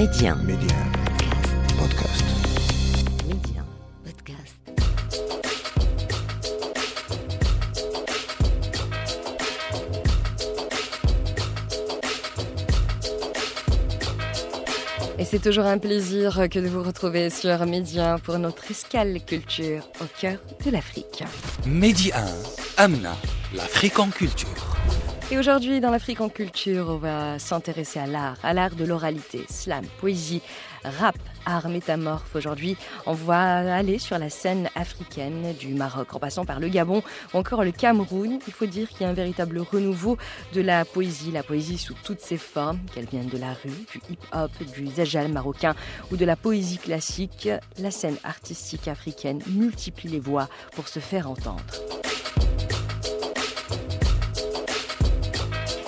Média. Média. Podcast. Média. Podcast. Et c'est toujours un plaisir que de vous retrouver sur Média pour notre escale culture au cœur de l'Afrique. Medi 1, Amna, l'Afrique en culture. Et aujourd'hui, dans l'Afrique en culture, on va s'intéresser à l'art, à l'art de l'oralité, slam, poésie, rap, art métamorphe. Aujourd'hui, on va aller sur la scène africaine du Maroc, en passant par le Gabon ou encore le Cameroun. Il faut dire qu'il y a un véritable renouveau de la poésie, la poésie sous toutes ses formes, qu'elle vienne de la rue, du hip-hop, du zajal marocain ou de la poésie classique. La scène artistique africaine multiplie les voix pour se faire entendre.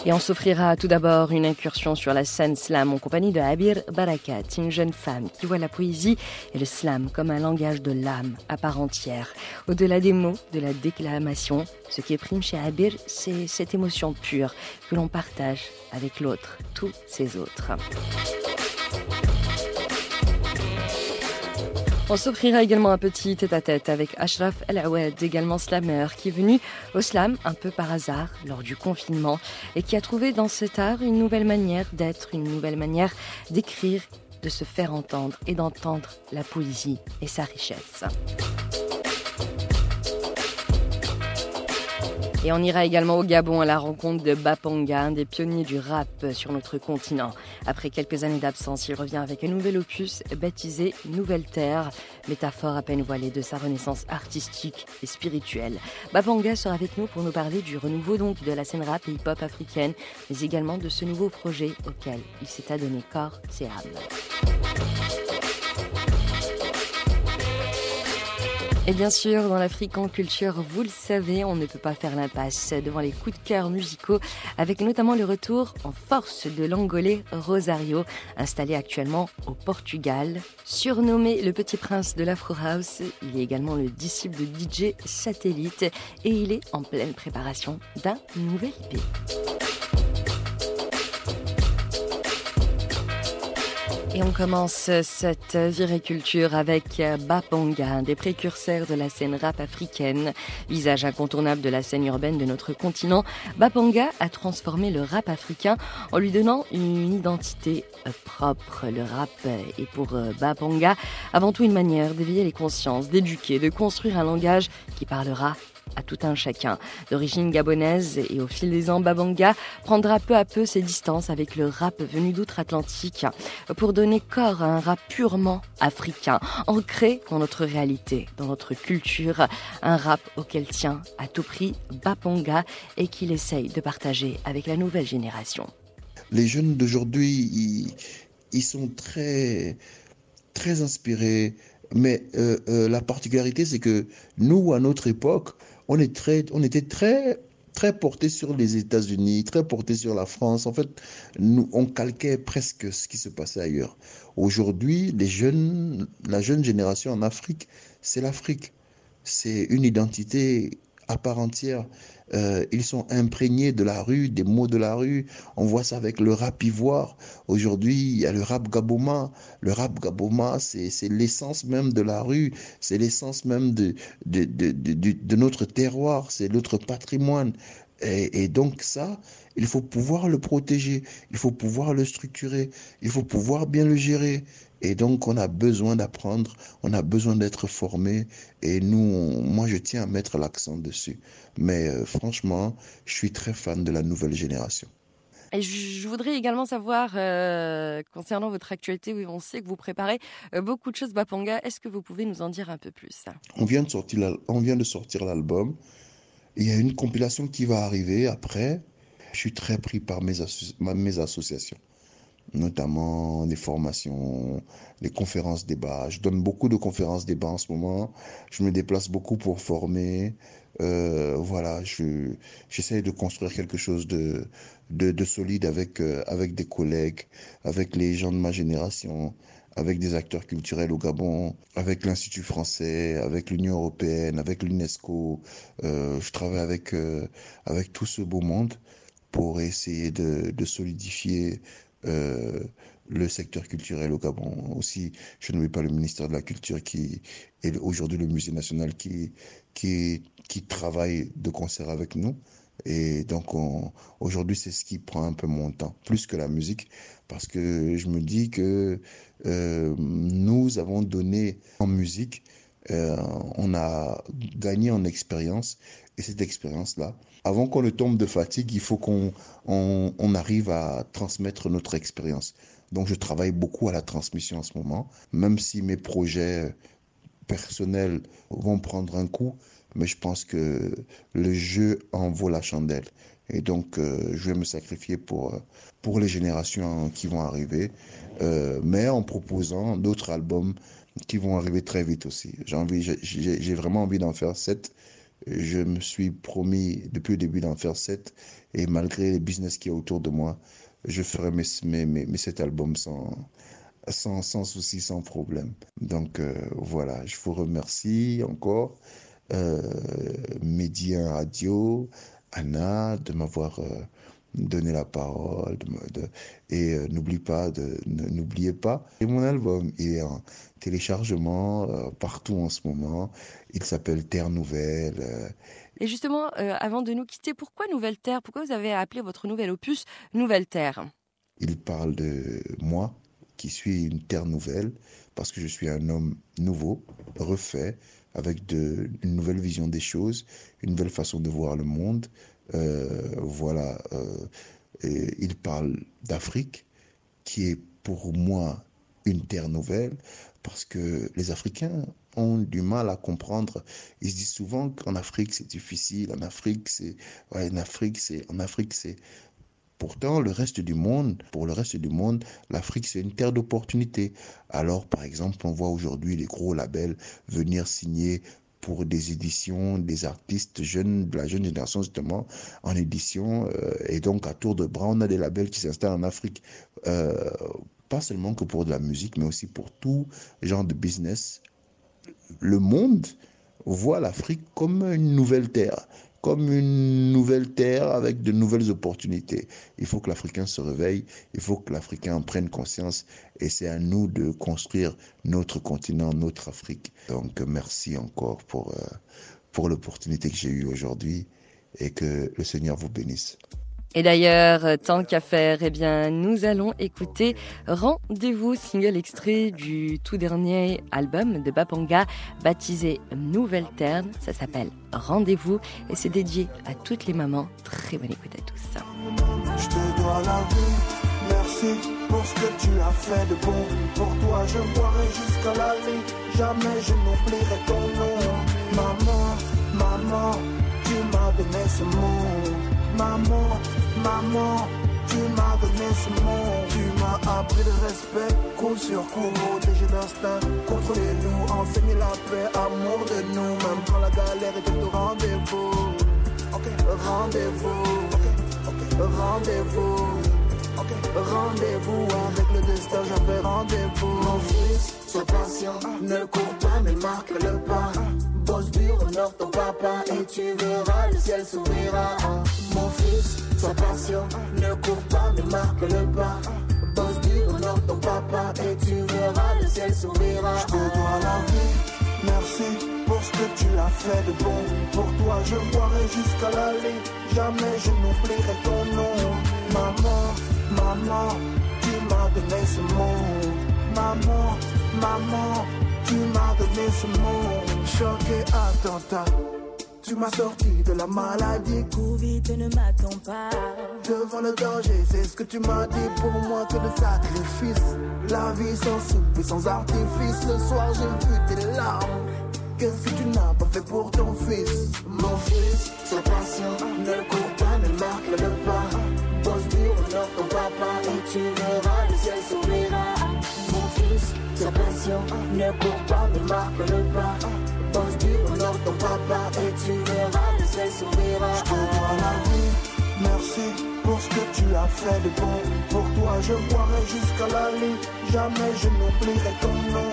Et on s'offrira tout d'abord une incursion sur la scène slam en compagnie de Abir Barakat, une jeune femme qui voit la poésie et le slam comme un langage de l'âme à part entière. Au-delà des mots, de la déclamation, ce qui prime chez Abir, c'est cette émotion pure que l'on partage avec l'autre, tous ces autres. On s'offrira également un petit tête-à-tête avec Ashraf El Awed, également slammer, qui est venu au slam un peu par hasard lors du confinement et qui a trouvé dans cet art une nouvelle manière d'être, une nouvelle manière d'écrire, de se faire entendre et d'entendre la poésie et sa richesse. Et on ira également au Gabon à la rencontre de Bapanga, un des pionniers du rap sur notre continent. Après quelques années d'absence, il revient avec un nouvel opus baptisé Nouvelle Terre, métaphore à peine voilée de sa renaissance artistique et spirituelle. Bapanga sera avec nous pour nous parler du renouveau donc de la scène rap et hip-hop africaine, mais également de ce nouveau projet auquel il s'est adonné corps et âme. Et bien sûr, dans l'Afrique culture, vous le savez, on ne peut pas faire l'impasse devant les coups de cœur musicaux, avec notamment le retour en force de l'Angolais Rosario, installé actuellement au Portugal. Surnommé le petit prince de l'Afro House, il est également le disciple de DJ Satellite et il est en pleine préparation d'un nouvel IP. Et on commence cette viriculture avec Bapanga, un des précurseurs de la scène rap africaine. Visage incontournable de la scène urbaine de notre continent, Bapanga a transformé le rap africain en lui donnant une identité propre. Le rap est pour Bapanga avant tout une manière d'éveiller les consciences, d'éduquer, de construire un langage qui parlera à tout un chacun. D'origine gabonaise et au fil des ans, Babanga prendra peu à peu ses distances avec le rap venu d'outre-Atlantique pour donner corps à un rap purement africain, ancré dans notre réalité, dans notre culture, un rap auquel tient à tout prix Babanga et qu'il essaye de partager avec la nouvelle génération. Les jeunes d'aujourd'hui, ils, ils, sont très, très inspirés. Mais euh, euh, la particularité, c'est que nous, à notre époque, on, était très, très portés sur les États-Unis, très portés sur la France. En fait, nous, on calquait presque ce qui se passait ailleurs. Aujourd'hui, la jeune génération en Afrique, c'est l'Afrique. C'est une identité à part entière. Euh, ils sont imprégnés de la rue, des mots de la rue. On voit ça avec le rap ivoire. Aujourd'hui, il y a le rap gaboma. Le rap gaboma, c'est l'essence même de la rue. C'est l'essence même de, de, de, de, notre terroir. C'est notre patrimoine. Et, donc ça, il faut pouvoir le protéger, il faut pouvoir le structurer, il faut pouvoir bien le gérer. Et donc on a besoin d'apprendre, on a besoin d'être formé. Et nous, on, moi, je tiens à mettre l'accent dessus. Mais euh, franchement, je suis très fan de la nouvelle génération. Et je voudrais également savoir, euh, concernant votre actualité, où on sait que vous préparez euh, beaucoup de choses, Bapanga, est-ce que vous pouvez nous en dire un peu plus on vient, de sortir on vient de sortir l'album. Il y a une compilation qui va arriver après. Je suis très pris par mes, asso mes associations, notamment les formations, les conférences débats. Je donne beaucoup de conférences débats en ce moment. Je me déplace beaucoup pour former. Euh, voilà, je j'essaie de construire quelque chose de de, de solide avec euh, avec des collègues, avec les gens de ma génération, avec des acteurs culturels au Gabon, avec l'Institut français, avec l'Union européenne, avec l'UNESCO. Euh, je travaille avec, avec tout ce beau monde pour essayer de, de solidifier le secteur culturel au Gabon. Aussi, je n'oublie pas le ministère de la Culture qui est aujourd'hui le musée national qui, qui, qui travaille de concert avec nous. Et donc aujourd'hui, c'est ce qui prend un peu mon temps, plus que la musique, parce que je me dis que euh, nous avons donné en musique, euh, on a gagné en expérience, et cette expérience-là, avant qu'on ne tombe de fatigue, il faut qu'on on, on arrive à transmettre notre expérience. Donc je travaille beaucoup à la transmission en ce moment, même si mes projets personnels vont prendre un coup, mais je pense que le jeu en vaut la chandelle. Et donc, euh, je vais me sacrifier pour, pour les générations qui vont arriver, euh, mais en proposant d'autres albums qui vont arriver très vite aussi. J'ai envie, j'ai vraiment envie d'en faire sept. Je me suis promis depuis le début d'en faire sept, et malgré les business qui est autour de moi, je ferai mes, mes, mes, sept albums sans, sans, sans souci, sans problème. Donc euh, voilà, je vous remercie encore euh, Médien Radio, Anna, de m'avoir euh, donné la parole. De, et euh, n'oublie pas de n'oubliez pas. Et mon album est en téléchargement euh, partout en ce moment. Il s'appelle Terre Nouvelle. et justement, avant de nous quitter, pourquoi Nouvelle Terre? Pourquoi vous avez appelé votre nouvel opus Nouvelle Terre? Il parle de moi, qui suis une terre nouvelle, parce que je suis un homme nouveau, refait, avec de, une nouvelle vision des choses, une nouvelle façon de voir le monde. Euh, voilà, euh, il parle d'Afrique, qui est pour moi une terre nouvelle, parce que les Africains ont du mal à comprendre. Ils se disent souvent qu'en Afrique c'est difficile, en Afrique c'est, en Afrique c'est, en Afrique c'est, Pourtant, le reste du monde, pour le reste du monde, l'Afrique, c'est une terre d'opportunités. Alors, par exemple, on voit aujourd'hui les gros labels venir signer pour des éditions, des artistes jeunes, de la jeune génération justement, en édition. Euh, et donc, à tour de bras, on a des labels qui s'installent en Afrique, euh, pas seulement que pour de la musique, mais aussi pour tout genre de business. Le monde voit l'Afrique comme une nouvelle terre comme une nouvelle terre avec de nouvelles opportunités. Il faut que l'Africain se réveille, il faut que l'Africain en prenne conscience et c'est à nous de construire notre continent, notre Afrique. Donc merci encore pour, euh, pour l'opportunité que j'ai eue aujourd'hui et que le Seigneur vous bénisse. Et d'ailleurs, tant qu'à faire, eh bien, nous allons écouter Rendez-vous, single extrait du tout dernier album de Bapanga, baptisé Nouvelle Terre. Ça s'appelle Rendez-vous et c'est dédié à toutes les mamans. Très bonne écoute à tous. Je te dois la vie, merci pour ce que tu as fait de bon. Pour toi, je boirai jusqu'à la. Jamais je n'oublierai ton nom. Maman, maman, tu m'as donné ce monde. Maman, Maman, tu m'as donné ce monde. Tu m'as appris le respect, coup sur coup, protéger l'instinct. Contre les loups, enseigner la paix, amour de nous. Même quand la galère était au rendez-vous. Rendez-vous. Rendez-vous avec le destin, j'avais rendez-vous. Mon fils, sois patient, ne cours pas, mais marque le pas. Bosse dur, honore ton papa et tu verras, le ciel s'ouvrira. Mon fils, sois patient, ne cours pas, mais marque le pas. Bosse dur, honore ton papa et tu verras, le ciel s'ouvrira. Je te dois la vie, merci pour ce que tu as fait de bon. Pour toi, je boirai jusqu'à la lit. Jamais je n'oublierai ton nom. Maman, maman, tu m'as donné ce monde. Maman, maman, tu m'as donné ce monde. Choc et attentat. Tu m'as sorti de la maladie. Vite, ne m'attends pas. Devant le danger, c'est ce que tu m'as dit pour moi que le sacrifice. La vie sans soupe et sans artifice. Le soir, j'ai vu tes larmes. Qu'est-ce que tu n'as pas fait pour ton fils? Mon fils, sois patient. Ne cours pas, ne marque le pas. Bosse dur, honore ton papa et tu verras, le ciel s'ouvrira. Mon fils, sois patient. Ne cours pas, ne marque le pas. Bosse dur, honore ton papa et tu verras, le ciel s'ouvrira. Je te dois la vie, merci pour ce que tu as fait de bon. Pour toi, je boirai jusqu'à la lit. Jamais je n'oublierai ton nom.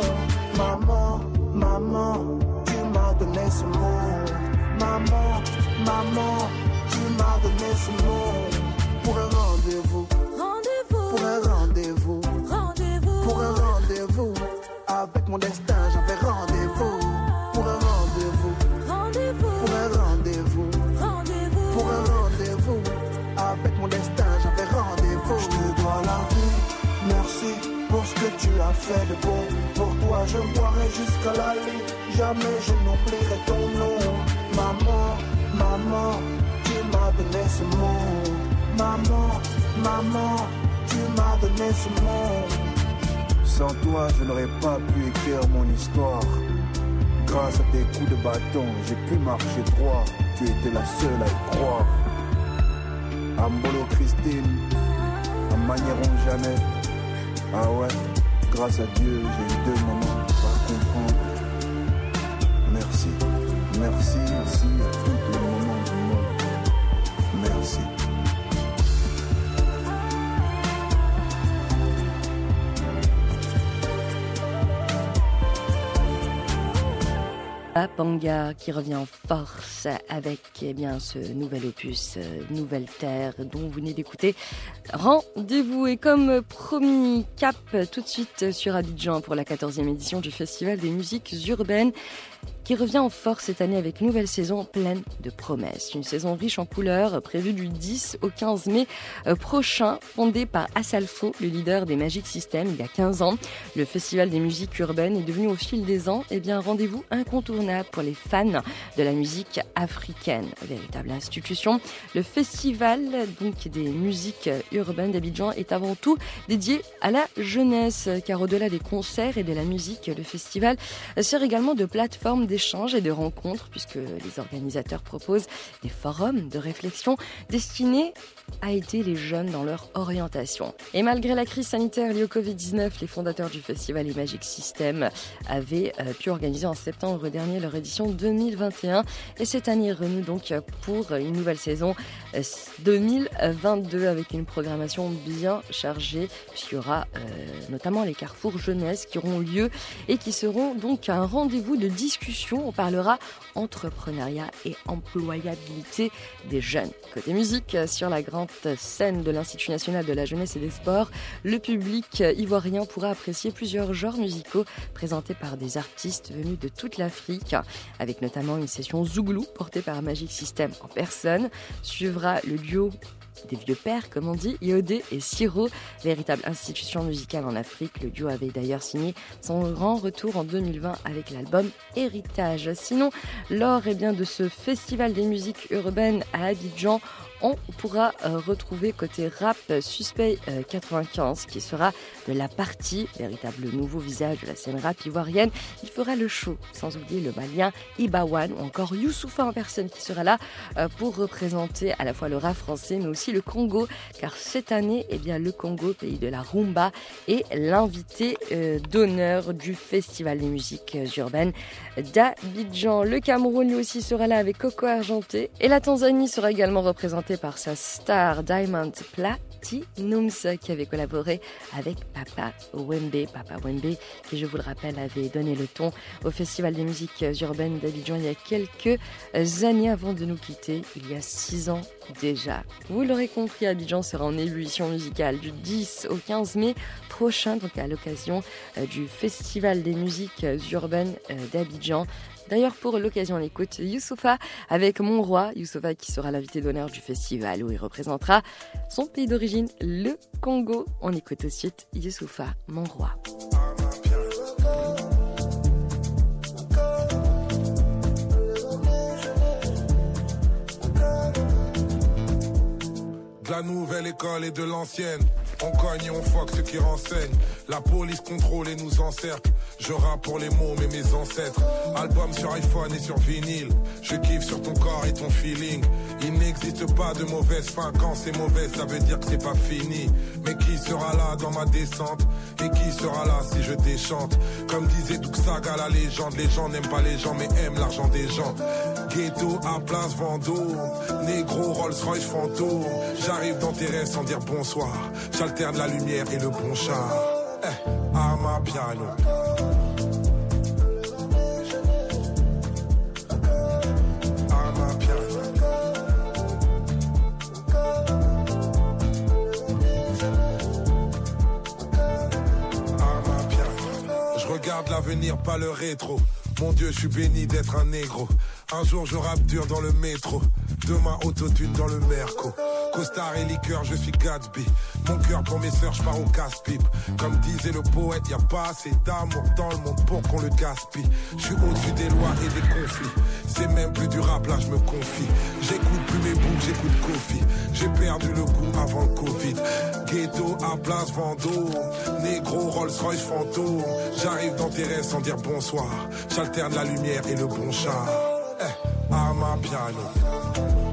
Maman, maman, tu m'as donné ce monde. Maman, maman, tu m'as donné ce monde. Pour un rendez-vous. Rendez-vous. pour un rendez-vous. Pour un rendez-vous. Avec mon destin, j'avais rendez-vous. Pour un rendez-vous. Pour un rendez-vous. Pour un rendez-vous. Avec mon destin, j'avais rendez-vous. Je te dois la vie. Merci pour ce que tu as fait de bon. Pour toi, je boirai jusqu'à la lit. Jamais je n'oublierai ton nom. Maman, maman, tu m'as donné ce monde. Maman, maman, tu m'as donné ce monde. Sans toi, je n'aurais pas pu écrire mon histoire. Grâce à tes coups de bâton, j'ai pu marcher droit. Tu étais la seule à y croire. Ambolo Christine, en manieront jamais. Ah ouais, grâce à Dieu, j'ai eu deux moments pour comprendre. Merci, merci aussi à tous les Bapanga qui revient en force avec eh bien ce nouvel opus euh, Nouvelle Terre dont vous venez d'écouter. Rendez-vous et comme promis cap tout de suite sur Abidjan pour la 14e édition du Festival des musiques urbaines qui revient en force cette année avec une nouvelle saison pleine de promesses. Une saison riche en couleurs, prévue du 10 au 15 mai euh, prochain, fondée par Asalfo, le leader des Magic Systems il y a 15 ans. Le Festival des musiques urbaines est devenu au fil des ans eh bien, un rendez-vous incontournable pour les fans de la musique africaine. Véritable institution, le Festival donc, des musiques urbaines d'Abidjan est avant tout dédié à la jeunesse, car au-delà des concerts et de la musique, le festival sert également de plateforme et de rencontres, puisque les organisateurs proposent des forums de réflexion destinés à aider les jeunes dans leur orientation. Et malgré la crise sanitaire liée au Covid-19, les fondateurs du festival et Magic System avaient euh, pu organiser en septembre dernier leur édition 2021. Et cette année renoue donc pour une nouvelle saison euh, 2022 avec une programmation bien chargée, puisqu'il y aura euh, notamment les carrefours jeunesse qui auront lieu et qui seront donc un rendez-vous de discussion. On parlera entrepreneuriat et employabilité des jeunes. Côté musique, sur la grande scène de l'Institut national de la jeunesse et des sports, le public ivoirien pourra apprécier plusieurs genres musicaux présentés par des artistes venus de toute l'Afrique, avec notamment une session Zouglou portée par Magic System en personne. Suivra le duo des vieux pères, comme on dit, Iodé et Siro, véritable institution musicale en Afrique. Le duo avait d'ailleurs signé son grand retour en 2020 avec l'album Héritage. Sinon, lors eh bien, de ce festival des musiques urbaines à Abidjan, on pourra euh, retrouver côté rap Suspect euh, 95 qui sera de la partie, véritable nouveau visage de la scène rap ivoirienne. Il fera le show, sans oublier le malien Ibawan ou encore Youssoufa en personne qui sera là euh, pour représenter à la fois le rap français mais aussi le Congo car cette année, eh bien, le Congo, pays de la rumba, est l'invité euh, d'honneur du Festival des musiques euh, urbaines d'Abidjan. Le Cameroun lui aussi sera là avec Coco Argenté et la Tanzanie sera également représentée par sa star Diamond Platinums qui avait collaboré avec Papa Wembe. Papa Wembe qui, je vous le rappelle, avait donné le ton au Festival des musiques urbaines d'Abidjan il y a quelques années avant de nous quitter, il y a six ans déjà. Vous l'aurez compris, Abidjan sera en ébullition musicale du 10 au 15 mai prochain, donc à l'occasion euh, du Festival des musiques urbaines euh, d'Abidjan. D'ailleurs, pour l'occasion, on écoute Youssoufa avec Mon Roi. Youssoufa qui sera l'invité d'honneur du festival où il représentera son pays d'origine, le Congo. On écoute tout de suite Youssoufa, Mon Roi. De la nouvelle école et de l'ancienne. On cogne et on foque ceux qui renseignent. La police contrôle et nous encercle. Je rappe pour les mots, mais mes ancêtres. Album sur iPhone et sur vinyle. Je kiffe sur ton corps et ton feeling. Il n'existe pas de mauvaise fin. Quand c'est mauvais, ça veut dire que c'est pas fini. Mais qui sera là dans ma descente? Et qui sera là si je déchante? Comme disait Duxaga, la légende. Les gens n'aiment pas les gens, mais aiment l'argent des gens. Ghetto à place Vendôme. Négro Rolls Royce fantôme. J'arrive dans tes rêves sans dire bonsoir alterne la lumière et le ponchard. Eh, Arma Piano. Piano. Je regarde l'avenir, pas le rétro. Mon Dieu, je suis béni d'être un négro. Un jour je rappe dur dans le métro. Demain autotune dans le merco. Costard et liqueur, je suis Gatsby. Mon cœur pour mes sœurs, je pars au casse-pipe. Comme disait le poète, y a pas assez d'amour dans le monde pour qu'on le gaspille. Je suis au-dessus des lois et des conflits. C'est même plus du rap, là je me confie. J'écoute plus mes boucles, j'écoute Kofi. J'ai perdu le goût avant le Covid. Ghetto à place Vendôme. Négro, Rolls Royce fantôme. J'arrive dans tes rêves sans dire bonsoir. J'alterne la lumière et le bon char. Eh, à ma piano.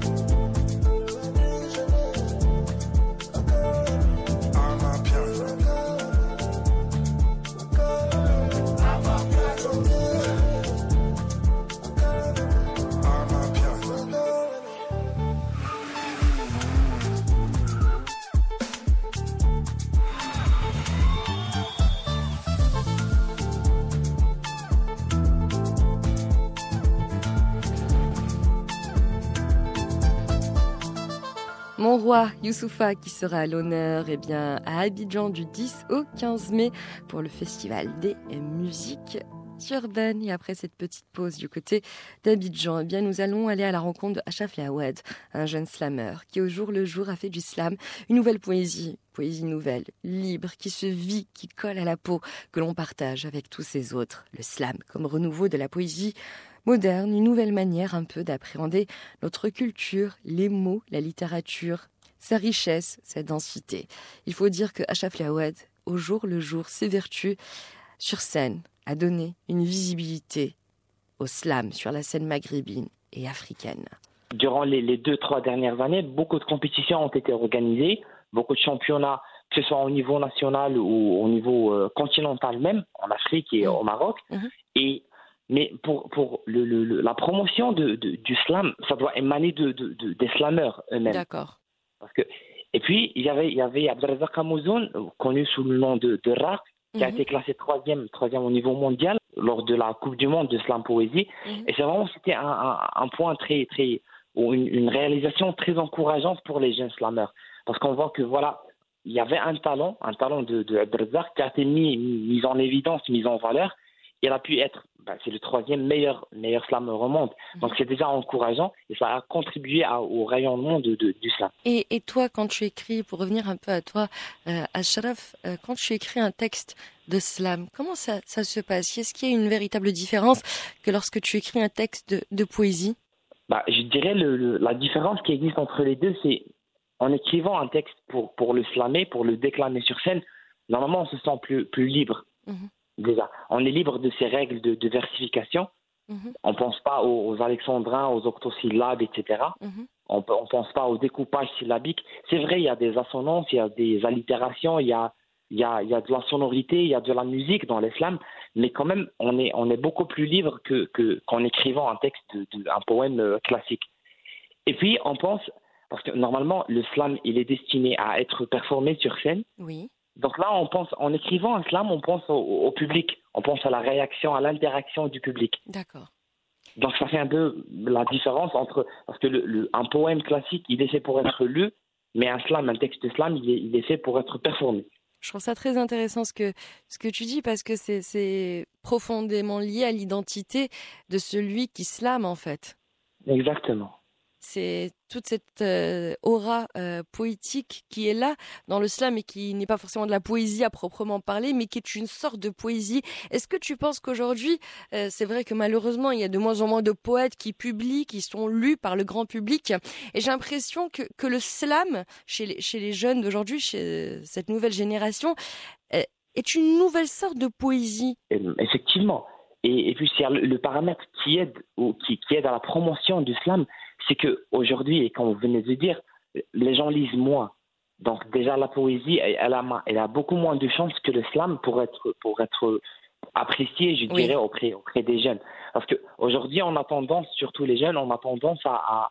Roi Youssoufa qui sera à l'honneur eh bien, à Abidjan du 10 au 15 mai pour le festival des musiques urbaines. Et après cette petite pause du côté d'Abidjan, eh bien, nous allons aller à la rencontre de Yawad, un jeune slammer qui au jour le jour a fait du slam une nouvelle poésie, poésie nouvelle, libre, qui se vit, qui colle à la peau, que l'on partage avec tous ces autres. Le slam comme renouveau de la poésie moderne, une nouvelle manière un peu d'appréhender notre culture, les mots, la littérature, sa richesse, sa densité. Il faut dire que Achaf Lawad, au jour le jour, s'évertue sur scène à donner une visibilité au slam sur la scène maghrébine et africaine. Durant les, les deux, trois dernières années, beaucoup de compétitions ont été organisées, beaucoup de championnats, que ce soit au niveau national ou au niveau euh, continental même, en Afrique et au Maroc. Mhm. Et mais pour, pour le, le- le- la promotion de, de- du slam, ça doit émaner de, de- de- des slameurs eux-mêmes. D'accord. Parce que, et puis, il y avait, il y avait Hamouzoun, euh, connu sous le nom de, de Rak, qui a Mhm. été classé troisième, troisième au niveau mondial lors de la Coupe du Monde de Slam Poésie. Mhm. Et c'est vraiment, c'était un, un, un point très, très, ou une, une réalisation très encourageante pour les jeunes slameurs. Parce qu'on voit que, voilà, il y avait un talent, un talent de, de qui a été mis, mis en évidence, mis en valeur. Il a pu être, ben, c'est le troisième meilleur, meilleur slameur au monde. Donc c'est déjà encourageant et ça a contribué à- au rayonnement de, de- du slam. Et, et toi, quand tu écris, pour revenir un peu à toi, euh, Ashraf, euh, quand tu écris un texte de slam, comment ça, ça se passe? Est-ce qu'il y a une véritable différence que lorsque tu écris un texte de, de poésie? Bah, je dirais le, le- la différence qui existe entre les deux, c'est en écrivant un texte pour, pour le slammer, pour le déclamer sur scène, normalement on se sent plus, plus libre. Mhm. Déjà, on est libre de ces règles de, de versification. Mhm. On ne pense pas aux, aux alexandrins, aux octosyllabes, etc. Mhm. On ne pense pas au découpage syllabique. C'est vrai, il y a des assonances, il y a des allitérations, il y a, il y a, il y a de la sonorité, il y a de la musique dans l'islam, mais quand même, on est, on est beaucoup plus libre que, que, qu'en écrivant un texte, de, de- un poème euh, classique. Et puis, on pense, parce que normalement, le slam, il est destiné à être performé sur scène. Oui. Donc là, on pense, en écrivant un slam, on pense au, au public, on pense à la réaction, à l'interaction du public. D'accord. Donc ça fait un peu la différence entre parce que le, le- un poème classique il est fait pour être lu, mais un slam, un texte slam, il est, il est fait pour être performé. Je trouve ça très intéressant ce que, ce que tu dis parce que c'est- c'est profondément lié à l'identité de celui qui slame en fait. Exactement. C'est toute cette euh, aura euh, poétique qui est là dans le slam et qui n'est pas forcément de la poésie à proprement parler, mais qui est une sorte de poésie. Est-ce que tu penses qu'aujourd'hui, euh, c'est vrai que malheureusement, il y a de moins en moins de poètes qui publient, qui sont lus par le grand public, et j'ai l'impression que, que le slam, chez les, jeunes d'aujourd'hui, chez cette nouvelle génération, est une nouvelle sorte de poésie. Effectivement. Et, puis c'est le, paramètre qui aide qui aide à la promotion du slam, c'est que aujourd'hui et comme vous venez de dire, les gens lisent moins. Donc déjà la poésie, elle, a, ma- elle a beaucoup moins de chances que le slam pour être pour être apprécié, je Oui. dirais, auprès auprès des jeunes. Parce que aujourd'hui, on a tendance, surtout les jeunes, on a tendance à à,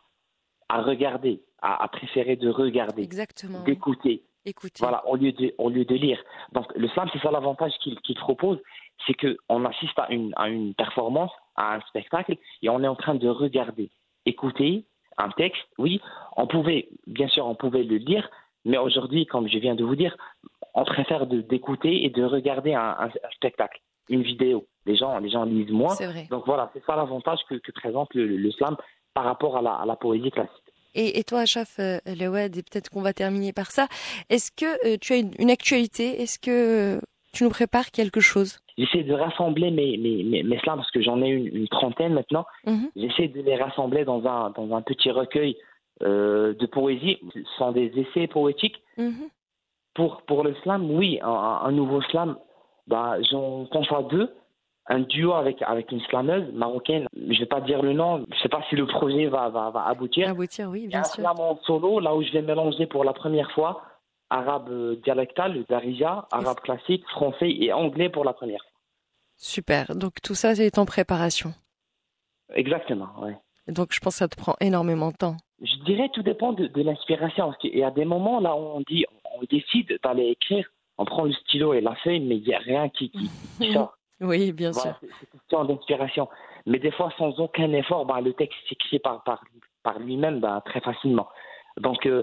à regarder, à, à préférer de regarder, Exactement. d'écouter. Écoutez. Voilà, au lieu de, au lieu de lire. Donc, le slam, c'est ça l'avantage qu'il propose, c'est qu'on assiste à une, à une performance, à un spectacle, et on est en train de regarder, écouter un texte. Oui, on pouvait, bien sûr, on pouvait le lire, mais aujourd'hui, comme je viens de vous dire, on préfère d'écouter et de regarder un, spectacle. une vidéo. Les gens, les gens lisent moins. C'est vrai. Donc voilà, c'est ça l'avantage que, que présente le, le slam par rapport à la, à la poésie classique. Et, et toi, Achaf euh, Lewed, et peut-être qu'on va terminer par ça. Est-ce que euh, tu as une, une actualité? Est-ce que tu nous prépares quelque chose J'essaie de rassembler mes, mes, mes, mes slams, parce que j'en ai une, une trentaine maintenant. Mhm. J'essaie de les rassembler dans un, dans un petit recueil euh, de poésie. Ce sont des essais poétiques. Mhm. Pour, pour le slam, oui, un, un nouveau slam, bah, j'en conçois deux. Un duo avec, avec une slameuse marocaine. Je vais pas dire le nom. Je sais pas si le projet va, va, va aboutir. Aboutir, oui, Et bien un sûr. slam en solo, là où je vais mélanger pour la première fois arabe euh, dialectal, le darija, arabe classique, français et anglais pour la première fois. Super. Donc tout ça, c'est en préparation. Exactement, ouais. Donc je pense que ça te prend énormément de temps. Je dirais tout dépend de, de l'inspiration. Y a des moments là où on dit, on décide d'aller écrire, on prend le stylo et la feuille, mais il n'y a rien qui, qui, qui sort. Oui, bien Voilà, sûr. c'est c'est question d'inspiration. Mais des fois, sans aucun effort, bah, le texte s'écrit par, par, par lui-même bah, très facilement. Donc, euh,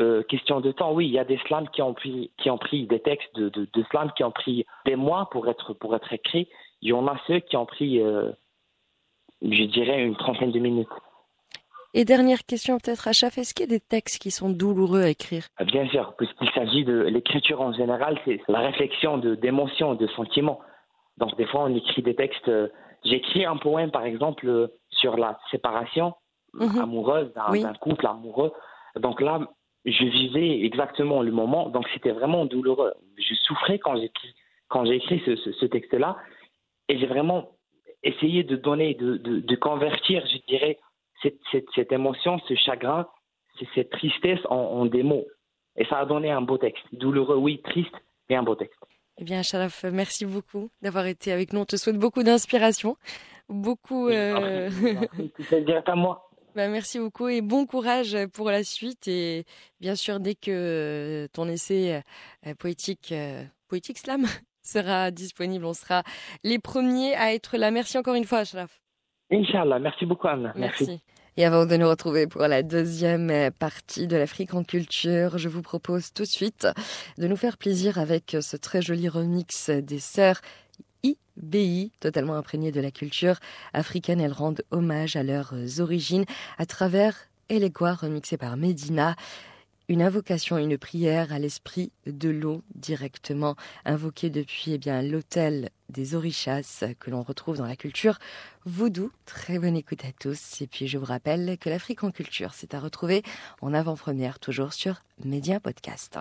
euh, question de temps, oui, il y a des slams qui ont pris, qui ont pris des textes de, de, de slams qui ont pris des mois pour être, pour être écrits. Il y en a ceux qui ont pris, euh, je dirais, une trentaine de minutes. Et dernière question peut-être, Achaf, est-ce qu'il y a des textes qui sont douloureux à écrire? Euh, Bien sûr, puisqu'il s'agit de l'écriture en général, c'est la réflexion de- d'émotions, de, sentiments. Donc des fois, on écrit des textes. euh, J'écris un poème, par exemple, sur la séparation Mhm. amoureuse d'un Oui. d'un couple amoureux. Donc là, je vivais exactement le moment. Donc c'était vraiment douloureux. Je souffrais quand j'ai quand j'ai écrit ce, ce- ce texte-là, et j'ai vraiment essayé de donner, de, de, de convertir, je dirais, cette, cette, cette émotion, ce chagrin, cette tristesse en, en des mots. Et ça a donné un beau texte. Douloureux, oui, triste, mais un beau texte. Eh bien, Achalaf, merci beaucoup d'avoir été avec nous. On te souhaite beaucoup d'inspiration, beaucoup. euh, C'est direct à moi. Bah, merci beaucoup et bon courage pour la suite. Et bien sûr, dès que ton essai euh, poétique, euh, poétique slam sera disponible, on sera les premiers à être là. Merci encore une fois, Achalaf. Inch'Allah. Merci beaucoup, Anna. Merci. Et avant de nous retrouver pour la deuxième partie de l'Afrique en culture, je vous propose tout de suite de nous faire plaisir avec ce très joli remix des sœurs IBI, totalement imprégnées de la culture africaine. Elles rendent hommage à leurs origines à travers Elegua, remixé par Medina. Une invocation, une prière à l'esprit de l'eau directement invoquée depuis eh bien l'autel des Orishas que l'on retrouve dans la culture vaudou. Très bonne écoute à tous. Et puis je vous rappelle que l'Afrique en culture, c'est à retrouver en avant-première toujours sur Média Podcast.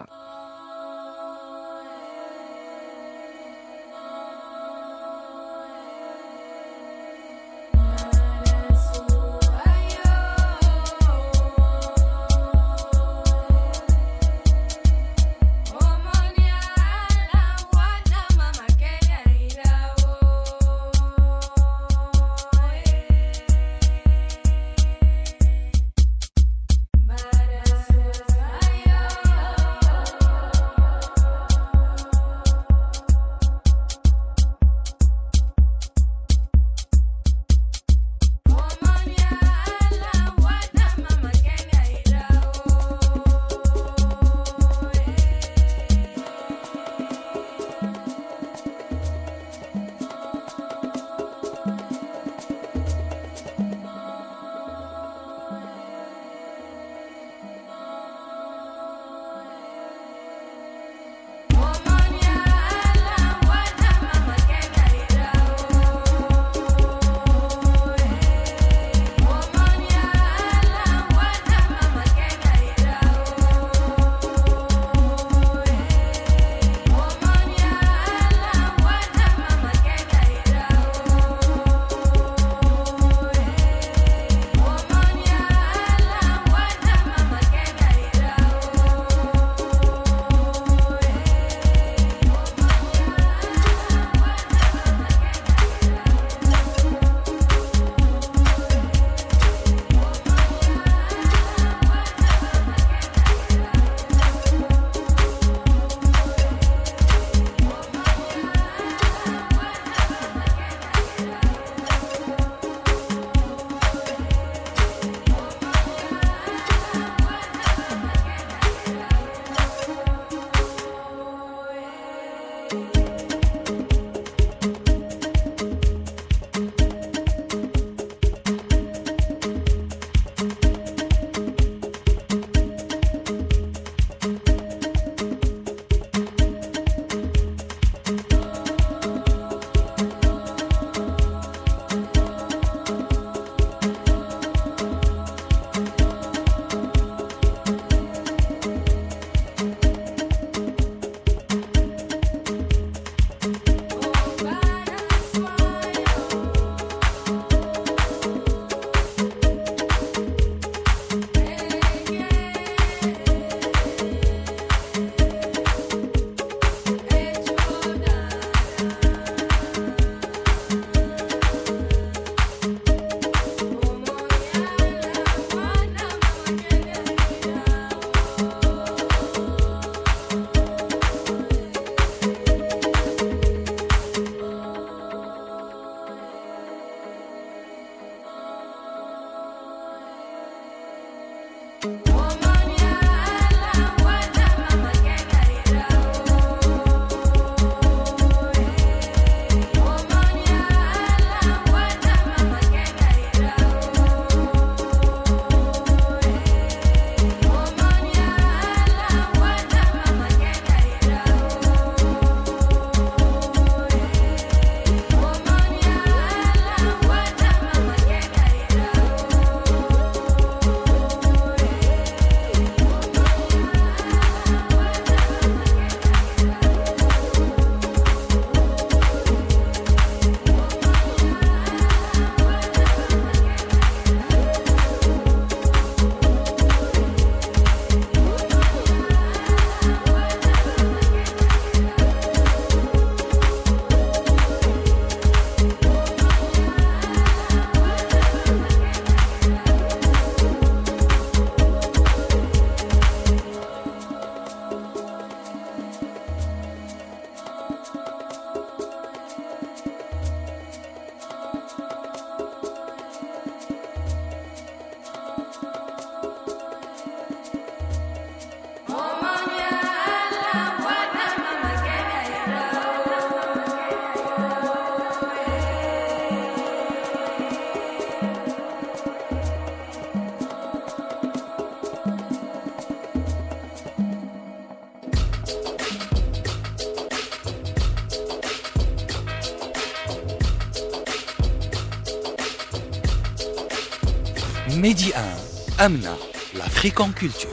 Medi 1, Amna, l'Afrique en culture.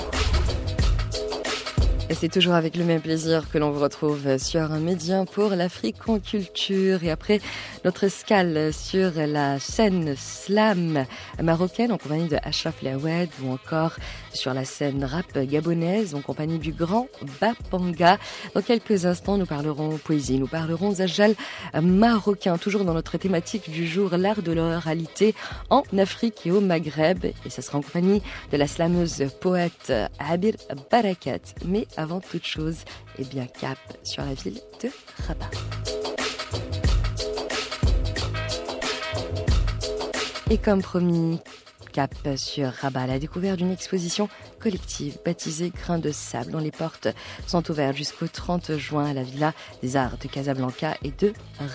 C'est toujours avec le même plaisir que l'on vous retrouve sur un média pour l'Afrique culture. Et après notre escale sur la scène slam marocaine en compagnie de Ashraf Lawed ou encore sur la scène rap gabonaise en compagnie du grand Bapanga. Dans quelques instants, nous parlerons poésie, nous parlerons zajal marocain, toujours dans notre thématique du jour, l'art de l'oralité en Afrique et au Maghreb. Et ça sera en compagnie de la slameuse poète Abir Barakat. Mais avant toute chose, eh bien cap sur la ville de Rabat. Et comme promis, cap sur Rabat, la découverte d'une exposition collective baptisée Grain de sable dont les portes sont ouvertes jusqu'au 30 juin à la Villa des Arts de Casablanca et de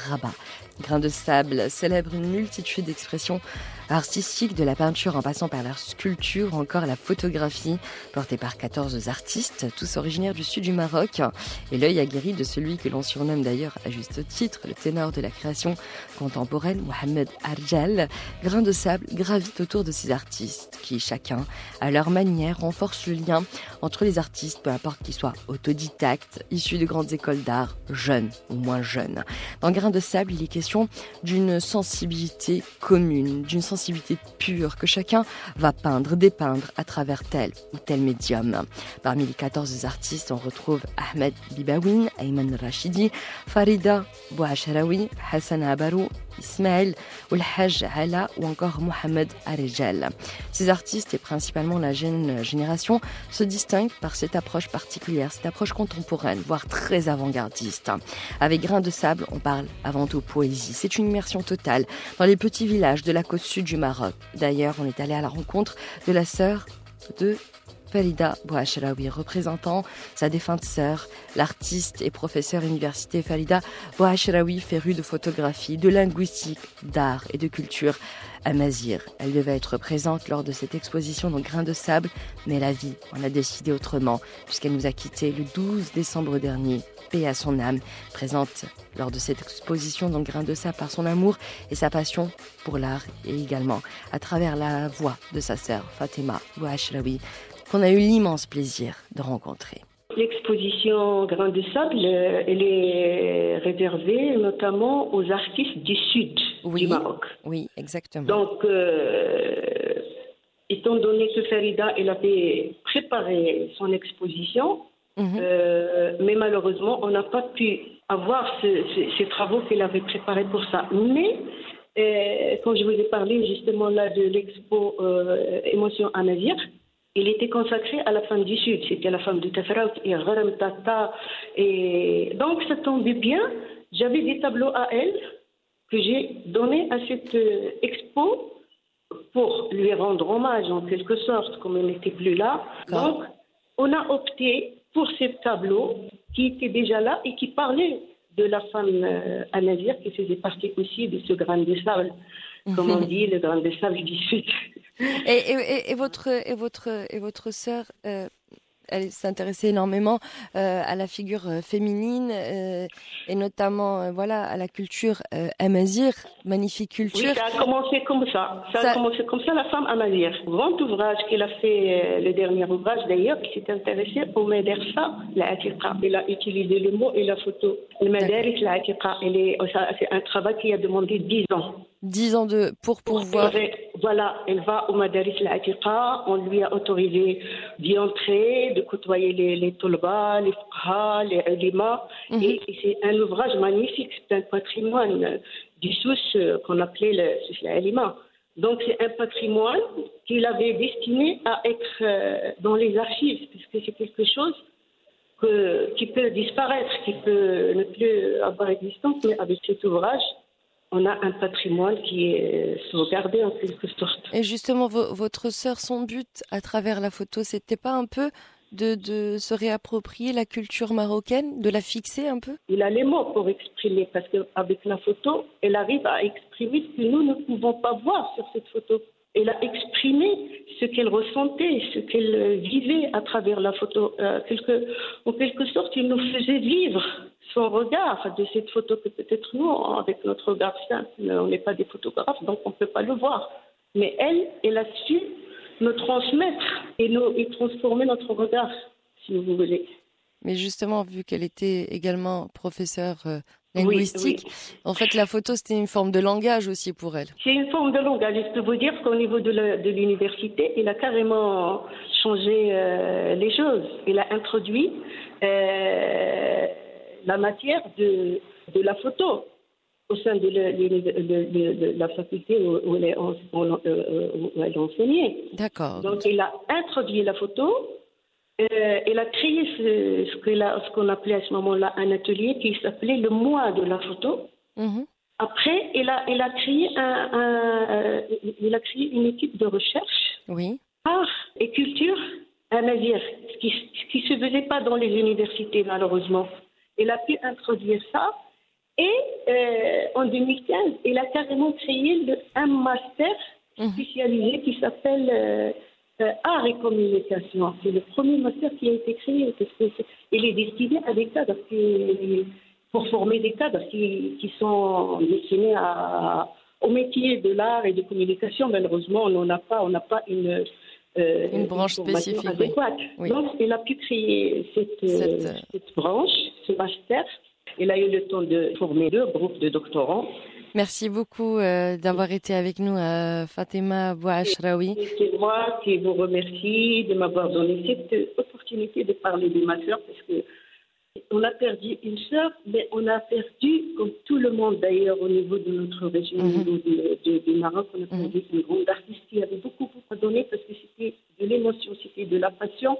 Rabat. Grain de sable célèbre une multitude d'expressions artistiques, de la peinture en passant par la sculpture encore la photographie, portée par 14 artistes, tous originaires du sud du Maroc. Et l'œil aguerri de celui que l'on surnomme d'ailleurs à juste titre le ténor de la création contemporaine, Mohamed Arjal, grain de sable gravite autour de ces artistes qui, chacun, à leur manière, renforcent le lien entre les artistes, peu importe qu'ils soient autodidactes, issus de grandes écoles d'art, jeunes ou moins jeunes. Dans Grain de sable, il est question d'une sensibilité commune, d'une sensibilité pure que chacun va peindre, dépeindre à travers tel ou tel médium. Parmi les 14 artistes, on retrouve Ahmed Bibawin, Ayman Rashidi, Farida Bouacharawi, Hassan Abarou, Ismaël Oulhaj Hala ou encore Mohamed Arejal. Ces artistes et principalement la jeune génération se distinguent par cette approche particulière, cette approche contemporaine, voire très avant-gardiste. Avec Grain de sable, on parle avant tout poésie. C'est une immersion totale dans les petits villages de la côte sud du Maroc. D'ailleurs, on est allé à la rencontre de la sœur de Farida Bouachraoui, représentant sa défunte sœur, l'artiste et professeur université Farida Bouachraoui, férue de photographie, de linguistique, d'art et de culture à Mazir. Elle devait être présente lors de cette exposition dans Grain de sable, mais la vie en a décidé autrement, puisqu'elle nous a quittés le 12 décembre dernier. Paix à son âme, présente lors de cette exposition dans Grain de sable par son amour et sa passion pour l'art, et également à travers la voix de sa sœur Fatima Bouachraoui, qu'on a eu l'immense plaisir de rencontrer. L'exposition Grain de Sable, elle est réservée notamment aux artistes du sud oui, du Maroc. Oui, exactement. Donc, euh, étant donné que Farida, elle avait préparé son exposition, Mhm. euh, mais malheureusement, on n'a pas pu avoir ce- ce- ces travaux qu'elle avait préparés pour ça. Mais euh, quand je vous ai parlé justement là de l'expo euh, Émotion à Nazir, il était consacré à la femme du Sud. C'était la femme de Tafraout et Gharam Tata. Et donc ça tombait bien. J'avais des tableaux à elle que j'ai donnés à cette euh, expo pour lui rendre hommage en quelque sorte, comme elle n'était plus là. Donc, on a opté pour ces tableaux qui étaient déjà là et qui parlaient de la femme euh, à Nazir, qui faisait partie aussi de ce grain de sable, comme on dit, le grain de sable du Sud. Et, et- et- et votre et votre et votre sœur, euh, elle s'intéressait énormément euh, à la figure euh, féminine euh, et notamment voilà à la culture amazir, magnifique Oui, culture. ça a commencé comme ça. Ça, Ça- a commencé comme ça, la femme à Mazir. Grand ouvrage qu'elle a fait, le dernier ouvrage d'ailleurs, qui s'est intéressé au Madersa, la. Elle a utilisé le mot et la photo. Le Madaris, la Atiqa, elle est- ça- c'est un travail qui a demandé 10 ans. Dix ans de pour pouvoir. Voilà, elle va au Madaris Al-Atiqa, on lui a autorisé d'y entrer, de côtoyer les, les Tolba, les Fuqaha, les Ulima, Mhm. et, et c'est un ouvrage magnifique, c'est un patrimoine du Sous euh, qu'on appelait le Sous Ulima. Donc c'est un patrimoine qu'il avait destiné à être euh, dans les archives, puisque c'est quelque chose que- qui peut disparaître, qui peut ne plus avoir existence, mais avec cet ouvrage, on a un patrimoine qui est sauvegardé en quelque sorte. Et justement, vo- votre sœur, son but à travers la photo, c'était pas un peu de, de se réapproprier la culture marocaine, de la fixer un peu? Il a les mots pour exprimer, parce qu'avec la photo, elle arrive à exprimer ce que nous ne pouvons pas voir sur cette photo. Elle a exprimé ce qu'elle ressentait, ce qu'elle euh, vivait à travers la photo. Euh, en quelque sorte, il nous faisait vivre son regard de cette photo que peut-être nous, avec notre regard simple, on n'est pas des photographes, donc on ne peut pas le voir. Mais elle, elle a su nous transmettre et, nous, et transformer notre regard, si vous voulez. Mais justement, vu qu'elle était également professeure euh, linguistique, en fait, la photo, c'était une forme de langage aussi pour elle. C'est une forme de langage. Je peux vous dire qu'au niveau de l'université, il a carrément changé euh, les choses. Il a introduit euh, la matière de, de la photo au sein de, de, la faculté où, elle, est, où elle enseignait. D'accord. Donc, il a introduit la photo. Euh, il a créé ce, ce qu'on appelait à ce moment-là un atelier qui s'appelait le mois de la photo. Mhm. Après, a, il, a créé un, un, il a créé une équipe de recherche, oui. art et culture à navire, ce qui ne se faisait pas dans les universités malheureusement. Il a pu introduire ça et euh, en 2015, il a carrément créé le, un master Mhm. spécialisé qui s'appelle euh, Art et Communication. C'est le premier master qui a été créé. Parce que il est destiné à des cadres qui, pour former des cadres qui, qui sont destinés à, au métier de l'art et de communication. Malheureusement, on pas, n'a pas une, euh, Une branche spécifique, adéquate. Oui. Donc, il a pu créer cette, Cette, euh, cette branche, ce master. Il a eu le temps de former deux groupes de doctorants. Merci beaucoup euh, d'avoir été avec nous, euh, Fatima Bouachraoui. C'est moi qui vous remercie de m'avoir donné cette opportunité de parler de ma sœur parce que on a perdu une sœur, mais on a perdu, comme tout le monde d'ailleurs au niveau de notre région, au Mhm. niveau du Maroc, on a perdu une grande artiste qui avait beaucoup, beaucoup à donner parce que c'était de l'émotion, c'était de la passion.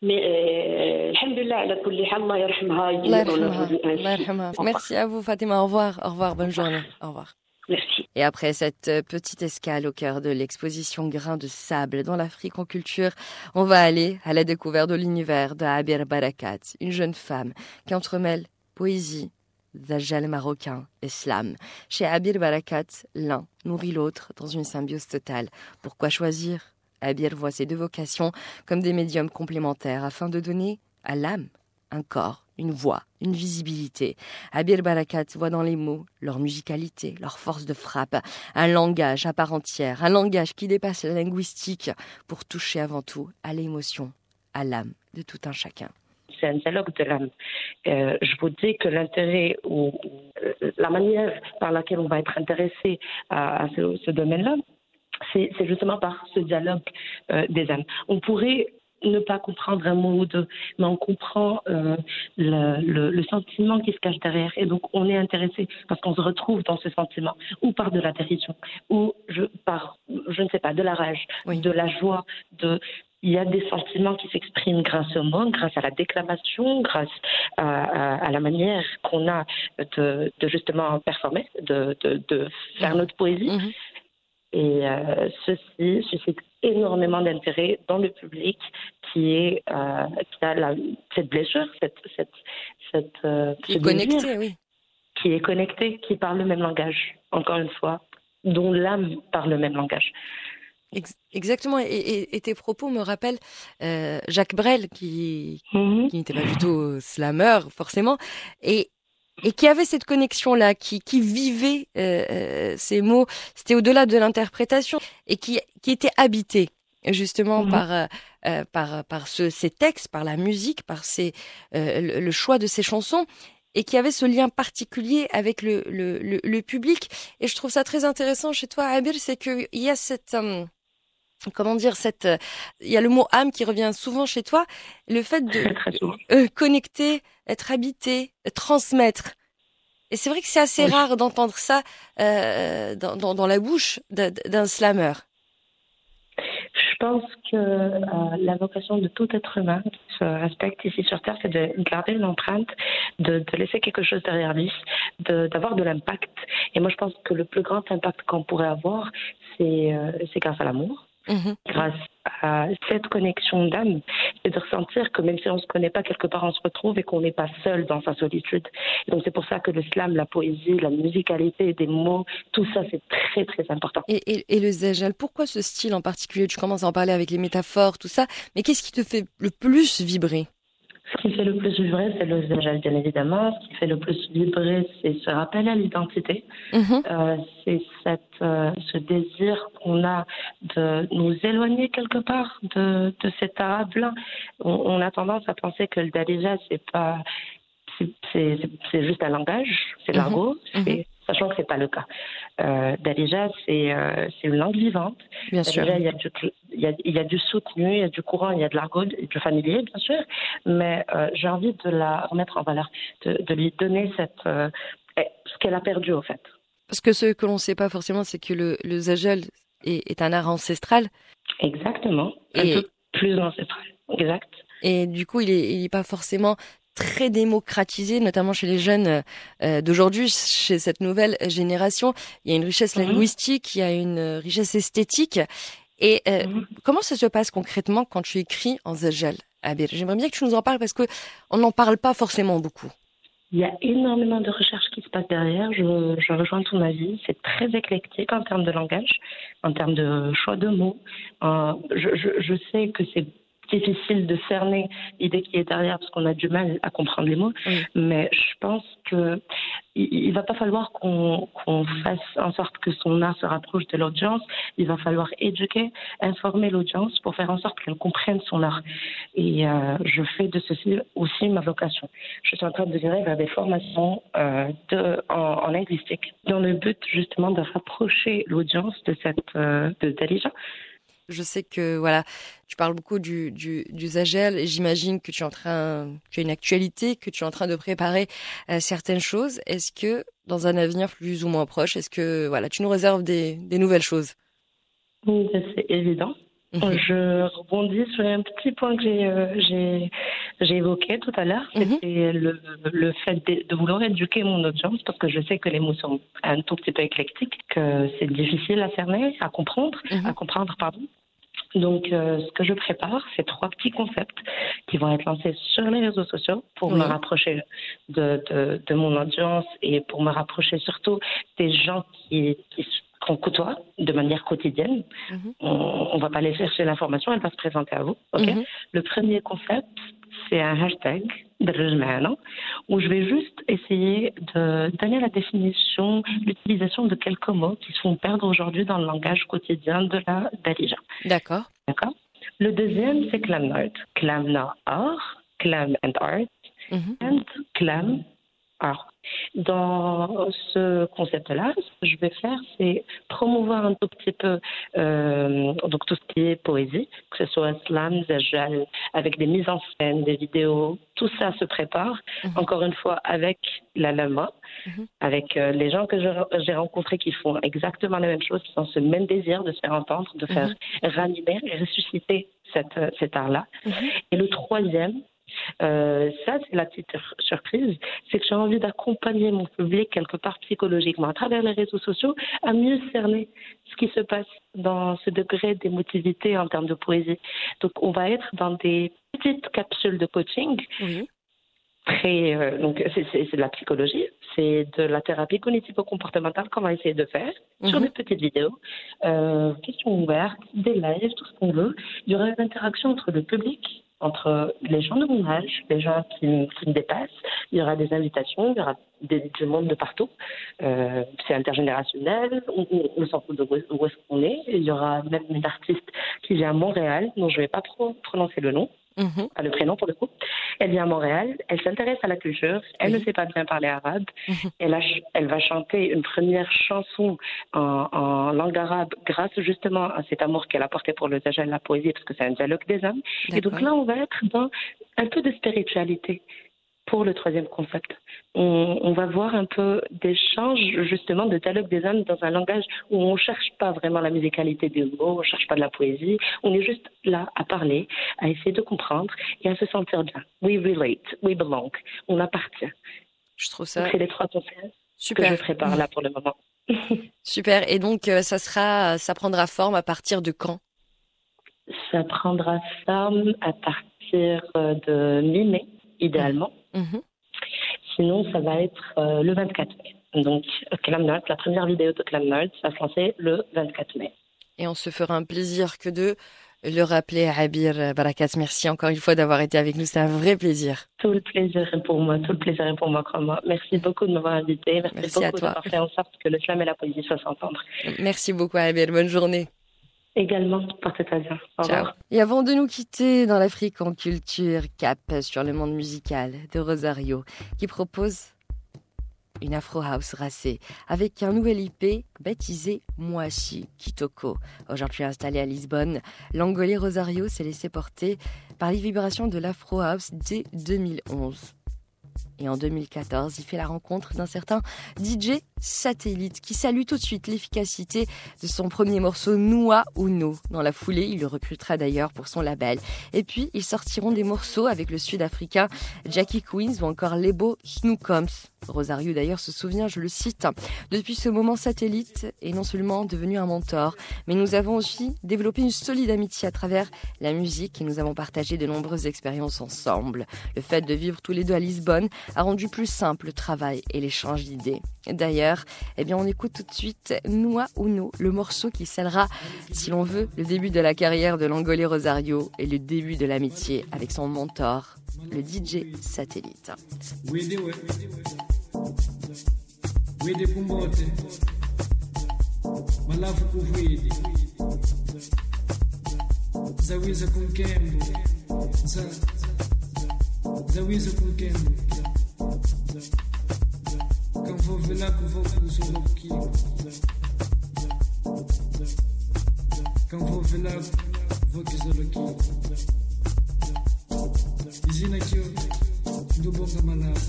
Mais euh, Allah yarhamha, Allah yarhamha. Merci à vous, Fatima. Au revoir. Au revoir. Bonne journée. Au revoir. Merci. Et après cette euh, petite escale au cœur de l'exposition Grains de sable dans l'Afrique en culture, on va aller à la découverte de l'univers de Abir Barakat, une jeune femme qui entremêle poésie, zajal marocain, islam. Chez Abir Barakat, l'un nourrit l'autre dans une symbiose totale. Pourquoi choisir Abir voit ses deux vocations comme des médiums complémentaires afin de donner à l'âme un corps, une voix, une visibilité. Abir Barakat voit dans les mots leur musicalité, leur force de frappe, un langage à part entière, un langage qui dépasse la linguistique pour toucher avant tout à l'émotion, à l'âme de tout un chacun. c'est un dialogue de l'âme. Euh, je vous dis que l'intérêt ou euh, la manière par laquelle on va être intéressé à, ce domaine-là, c'est justement par ce dialogue euh, des âmes. On pourrait ne pas comprendre un mot ou deux, mais on comprend euh, le, le- le sentiment qui se cache derrière. Et donc, on est intéressé parce qu'on se retrouve dans ce sentiment, ou par de la dérision, ou je, par, je ne sais pas, de la rage, Oui. de la joie, de, il y a des sentiments qui s'expriment grâce au mot, grâce à la déclamation, grâce à, à- à la manière qu'on a de, de justement performer, de, de, de faire notre poésie. Mhm. Et euh, ceci suscite énormément d'intérêt dans le public qui est euh, qui a la- cette blessure, cette cette cette euh, Qui est désir, connecté, oui. qui est connecté, qui parle le même langage. Encore une fois, dont l'âme parle le même langage. Ex- Exactement. Et, et- et tes propos me rappellent euh, Jacques Brel, qui, Mhm. qui n'était pas du tout slammer, forcément, et, et qui avait cette connexion-là, qui, qui vivait euh, euh, ces mots. C'était au-delà de l'interprétation et qui, qui était habité justement Mhm. par, euh, euh, par, par ce, ces textes, par la musique, par ces, euh, le, le choix de ces chansons et qui avait ce lien particulier avec le, le, le, le public. Et je trouve ça très intéressant chez toi, Abir, c'est qu'il y a cette... euh, comment dire cette euh, il y a le mot âme qui revient souvent chez toi le fait de euh, connecter être habité transmettre et c'est vrai que c'est assez Oui. rare d'entendre ça euh, dans, dans, dans la bouche d'un slammer Je pense que la vocation de tout être humain qui se respecte ici sur Terre, c'est de garder une empreinte, de, de laisser quelque chose derrière lui, de- d'avoir de, l'impact. Et moi, je pense que le plus grand impact qu'on pourrait avoir, c'est c'est grâce à l'amour, Mhm. grâce à cette connexion d'âme, c'est de ressentir que même si on ne se connaît pas, quelque part on se retrouve et qu'on n'est pas seul dans sa solitude. Et donc c'est pour ça que le slam, la poésie, la musicalité des mots, tout ça c'est très très important. et, et, et le zajal pourquoi ce style en particulier? Tu commences à en parler avec les métaphores tout ça mais qu'est-ce qui te fait le plus vibrer? Ce qui fait le plus vibrer, c'est le Zajal, bien évidemment. Ce qui fait le plus vibrer, c'est ce rappel à l'identité. Mhm. Euh, c'est cette, euh, ce désir qu'on a de nous éloigner quelque part de, de cet arabe-là. On, on a tendance à penser que le Dalija, c'est pas, c'est- c'est c'est juste un langage, c'est Mhm. l'argot, Mhm. c'est- sachant que c'est pas le cas. Euh, Dalija, c'est euh, c'est une langue vivante. Bien sûr. Dalija, il y a du cl- il y a, il y a du soutenu, il y a du courant, il y a de l'argot, du familier, bien sûr. Mais euh, j'ai envie de la remettre en valeur, de, de lui donner cette euh, eh, ce qu'elle a perdu au fait. Parce que ce que l'on ne sait pas forcément, c'est que le, le Zajal est, est un art ancestral. Exactement. Un Et- peu plus ancestral. Exact. Et du coup, il est, il est pas forcément très démocratisé, notamment chez les jeunes euh, d'aujourd'hui, chez cette nouvelle génération. Il y a une richesse Mhm. linguistique, il y a une euh, richesse esthétique. Et euh, Mhm. comment ça se passe concrètement quand tu écris en Zajal, Abir? J'aimerais bien que tu nous en parles parce que on n'en parle pas forcément beaucoup. Il y a énormément de recherches qui se passent derrière. Je, je rejoins ton avis. C'est très éclectique en termes de langage, en termes de choix de mots. Euh, je, je, je sais que c'est difficile de cerner l'idée qui est derrière parce qu'on a du mal à comprendre les mots. Oui. Mais je pense que il, va pas falloir qu'on qu'on fasse en sorte que son art se rapproche de l'audience. Il va falloir éduquer, informer l'audience pour faire en sorte qu'elle comprenne son art. Et euh, je fais de ceci aussi ma vocation. Je suis en train de virer vers des formations euh, de, en, en linguistique dans le but justement de rapprocher l'audience de cette euh, de Dalija. Je sais que voilà, tu parles beaucoup du, du, du Zagel et j'imagine que tu es en train, tu as une actualité, que tu es en train de préparer euh, certaines choses. Est-ce que dans un avenir plus ou moins proche, est-ce que voilà, tu nous réserves des, des nouvelles choses? C'est évident. Mhm. Je rebondis sur un petit point que j'ai euh, évoqué tout à l'heure, Mhm. c'était le, le fait de, de vouloir éduquer mon audience parce que je sais que les mots sont un tout petit peu éclectiques, que c'est difficile à cerner, à comprendre, Mhm. à comprendre pardon. Donc, euh, ce que je prépare, c'est trois petits concepts qui vont être lancés sur les réseaux sociaux pour me rapprocher de, de, de, mon audience et pour me rapprocher surtout des gens qui, qui qu'on côtoie de manière quotidienne. Mm. On ne va pas aller chercher l'information, elle va se présenter à vous. Okay. Mhm. Le premier concept, c'est un hashtag où je vais juste essayer de donner la définition, l'utilisation de quelques mots qui se font perdre aujourd'hui dans le langage quotidien de la Dalija. D'accord. D'accord? Le deuxième, c'est Clam Art. Clam art, Clam and Art, Mhm. and Clam art. Dans ce concept-là, ce que je vais faire, c'est promouvoir un tout petit peu euh, donc tout ce qui est poésie, que ce soit slam, zajal, avec des mises en scène, des vidéos, tout ça se prépare, Mhm. encore une fois, avec la lama, Mhm. avec euh, les gens que j'ai rencontrés qui font exactement la même chose, qui ont ce même désir de se faire entendre, de faire ranimer et ressusciter cette, euh, cet art-là. Mhm. Et le troisième, euh, ça c'est la petite surprise, c'est que j'ai envie d'accompagner mon public quelque part psychologiquement à travers les réseaux sociaux à mieux cerner ce qui se passe dans ce degré d'émotivité en termes de poésie. Donc on va être dans des petites capsules de coaching Oui. très euh, donc c'est de la psychologie, c'est de la thérapie cognitivo-comportementale qu'on va essayer de faire sur Mhm. des petites vidéos, euh, questions ouvertes, des lives, tout ce qu'on veut. Il y aura une interaction entre le public, entre les gens de mon âge, les gens qui, qui me dépassent. Il y aura des invitations, il y aura des, du monde de partout. Euh, c'est intergénérationnel, on, on, on s'en fout de où est-ce qu'on est. Il y aura même une artiste qui vient à Montréal, dont je ne vais pas trop prononcer le nom Mhm. à le prénom pour le coup. Elle vient à Montréal, elle s'intéresse à la culture, elle Oui. ne sait pas bien parler arabe, Mhm. elle, a ch- elle va chanter une première chanson en, en langue arabe grâce justement à cet amour qu'elle a porté pour le zajal, la poésie, parce que c'est un dialogue des hommes. Et donc là, on va être dans un peu de spiritualité pour le troisième concept. On, on va voir un peu d'échange justement de dialogue des hommes dans un langage où on ne cherche pas vraiment la musicalité des mots, on ne cherche pas de la poésie, on est juste là à parler, à essayer de comprendre et à se sentir bien. We relate, we belong, on appartient. Je trouve ça C'est les trois concepts que super. je prépare là pour le moment. Super. Et donc, euh, ça sera, ça prendra forme à partir de quand? Ça prendra forme à partir euh, de mi-mai, idéalement. Mhm. Sinon, ça va être euh, le 24 mai. Donc, la première vidéo de Clam Note va se lancer le 24 mai. Et on se fera un plaisir que de le rappeler. Abir Barakat, merci encore une fois d'avoir été avec nous. C'est un vrai plaisir. Tout le plaisir est pour moi. Tout le plaisir est pour moi, Krama. Merci beaucoup de m'avoir invité. Merci, Merci à beaucoup d'avoir fait en sorte que le slam et la poésie soient s'entendre. Merci beaucoup, Abir. Bonne journée. Également, portez-toi bien. Au Ciao. revoir. Et avant de nous quitter dans l'Afrique en culture, cap sur le monde musical de Rosario, qui propose une Afro House racée avec un nouvel IP baptisé Moashi Kitoko. Aujourd'hui installé à Lisbonne, l'Angolais Rosario s'est laissé porter par les vibrations de l'Afro House dès 2011. Et en 2014, il fait la rencontre d'un certain DJ Satellite qui salue tout de suite l'efficacité de son premier morceau Noa Uno. Dans la foulée, il le recrutera d'ailleurs pour son label. Et puis, ils sortiront des morceaux avec le sud-africain Jackie Queens ou encore Lebo Snookums. Rosario d'ailleurs se souvient, je le cite, depuis ce moment Satellite est non seulement devenu un mentor, mais nous avons aussi développé une solide amitié à travers la musique et nous avons partagé de nombreuses expériences ensemble. Le fait de vivre tous les deux à Lisbonne a rendu plus simple le travail et l'échange d'idées. D'ailleurs, eh bien, on écoute tout de suite Noa Uno, le morceau qui scellera, si l'on veut, le début de la carrière de l'Angolais Rosario et le début de l'amitié avec son mentor, le DJ Satellite. Când vor venea cu vocul să mă chip Când vor venea vocul să mă chip Zine că după că mă lav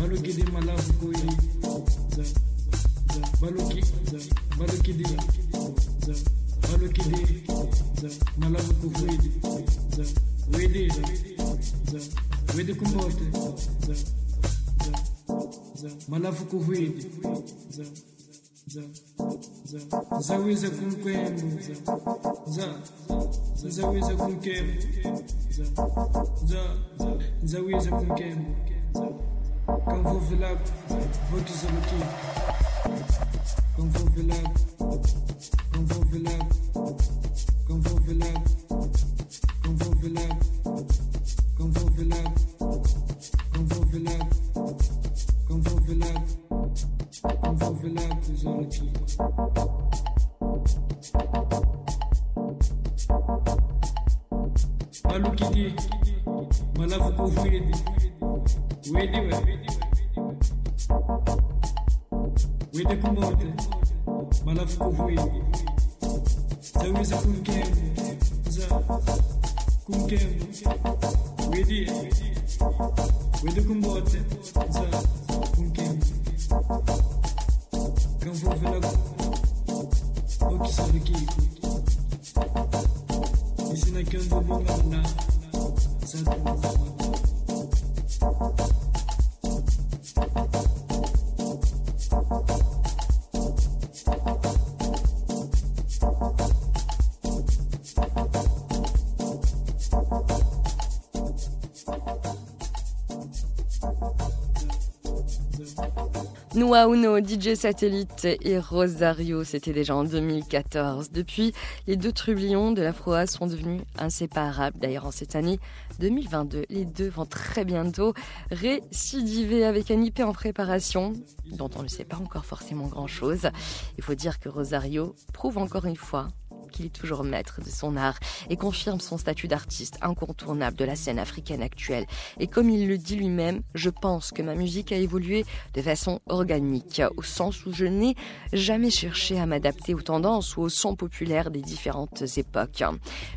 Balokidi Balokidi Malavu kufuidi Wede Wede kumbote malafu kuhwidi zawiza kumkwembu zawiza kumkembu zawiza kumkembu Kung Fu Villab, Vote Zamatou. Kung Fu Villab, Kung Fu Villab, Kung Fu Villab, Kung Fu Villab. Noa Uno, DJ Satellite et Rosario, c'était déjà en 2014. Depuis, les deux trublions de l'Afroa sont devenus inséparables. D'ailleurs, en cette année 2022, les deux vont très bientôt récidiver avec un IP en préparation, dont on ne sait pas encore forcément grand-chose. Il faut dire que Rosario prouve encore une fois qu'il est toujours maître de son art et confirme son statut d'artiste incontournable de la scène africaine actuelle. Et comme il le dit lui-même, je pense que ma musique a évolué de façon organique, au sens où je n'ai jamais cherché à m'adapter aux tendances ou aux sons populaires des différentes époques.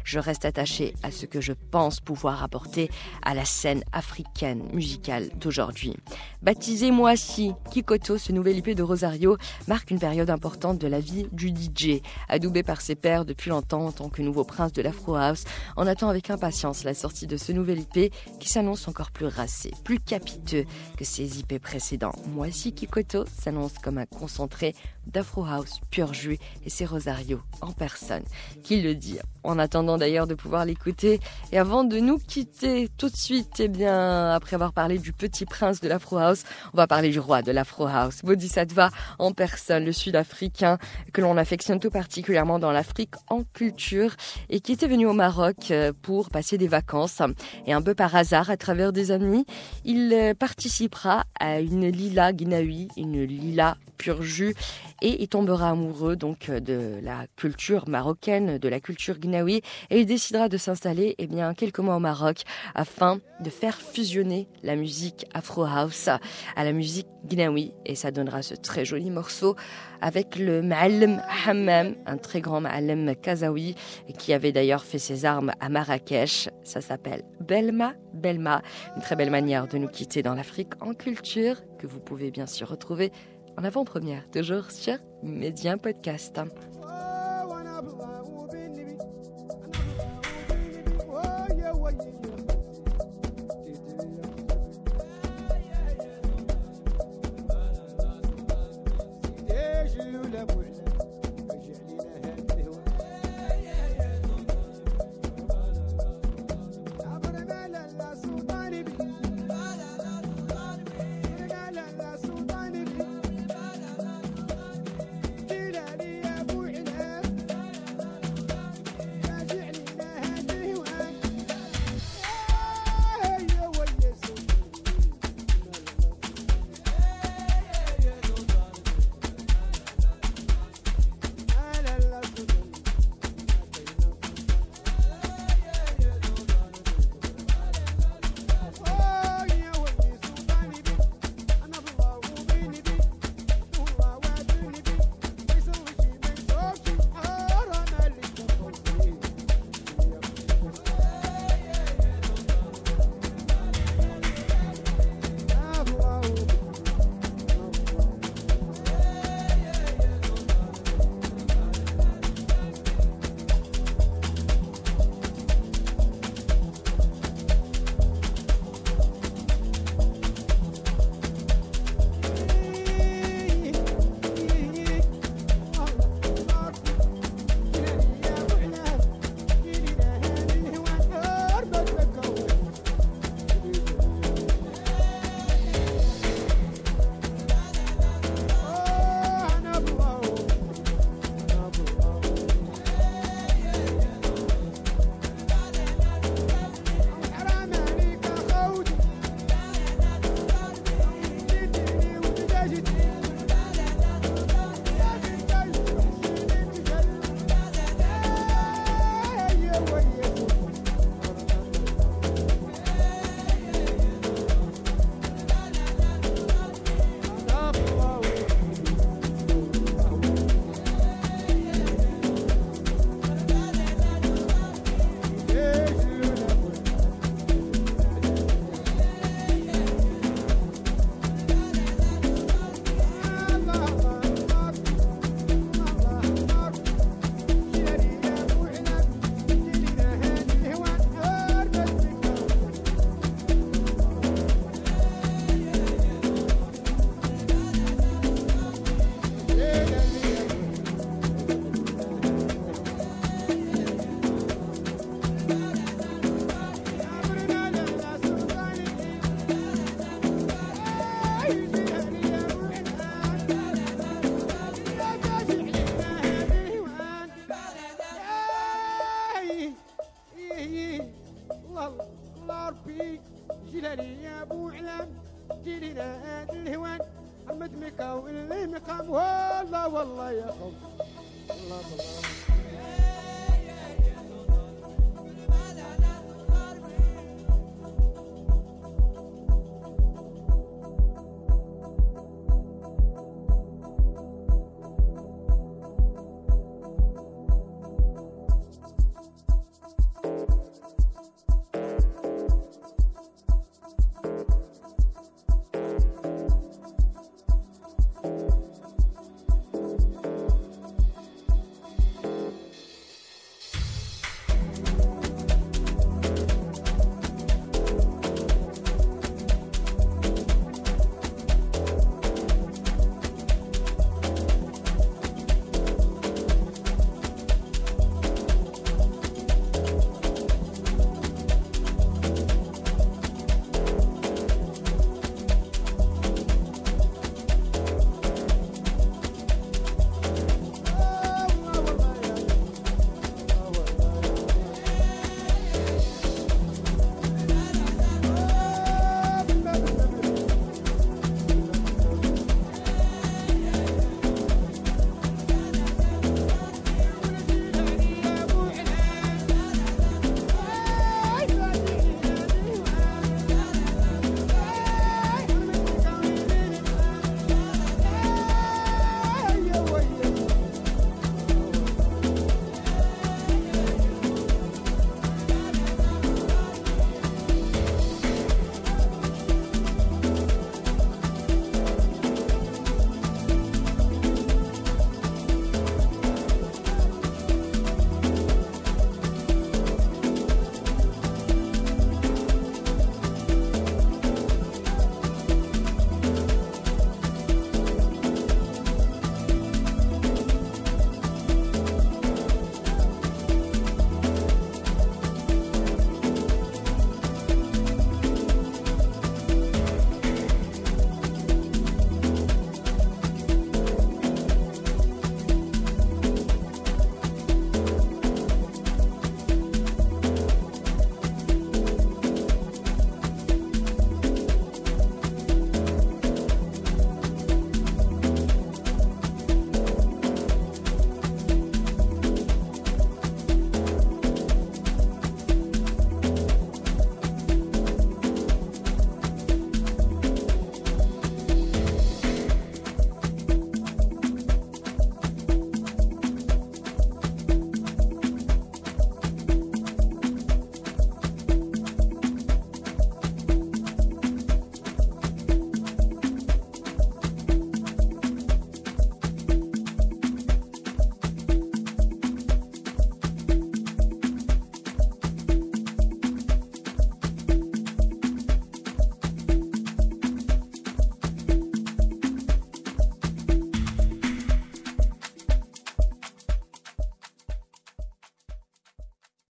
Je reste attaché à ce que je pense pouvoir apporter à la scène africaine musicale d'aujourd'hui. Baptisé Moassi, Kikoto, ce nouvel IP de Rosario, marque une période importante de la vie du DJ, adoubé par ses pairs depuis longtemps en tant que nouveau prince de l'Afro House. On attend avec impatience la sortie de ce nouvel IP qui s'annonce encore plus racé, plus capiteux que ses IP précédents. Moissy Kikoto s'annonce comme un concentré d'Afro House pur jus et c'est Rosario en personne qui le dit? En attendant d'ailleurs de pouvoir l'écouter et avant de nous quitter tout de suite, eh bien, après avoir parlé du petit prince de l'Afro House, on va parler du roi de l'Afro House, Bodhisattva en personne, le sud-africain que l'on affectionne tout particulièrement dans l'Afrique en culture et qui était venu au Maroc euh, pour passer des vacances. Et un peu par hasard, à travers des amis, il euh, participera à une lila guinawi, une lila pur jus et il tombera amoureux donc euh, de la culture marocaine, de la culture guinawi et il décidera de s'installer eh bien quelques mois au Maroc afin de faire fusionner la musique afro house à la musique guinawi et ça donnera ce très joli morceau avec le Ma'alem Hammam, un très grand Ma'alem kazaoui qui avait d'ailleurs fait ses armes à Marrakech. Ça s'appelle Belma Belma, une très belle manière de nous quitter dans l'Afrique en culture que vous pouvez bien sûr retrouver en avant-première, toujours sur Média Podcast. جلالي يا أبو علام جيلي ناد الهوان. عمد مكا اللي مقام والله والله يا خوف الله الله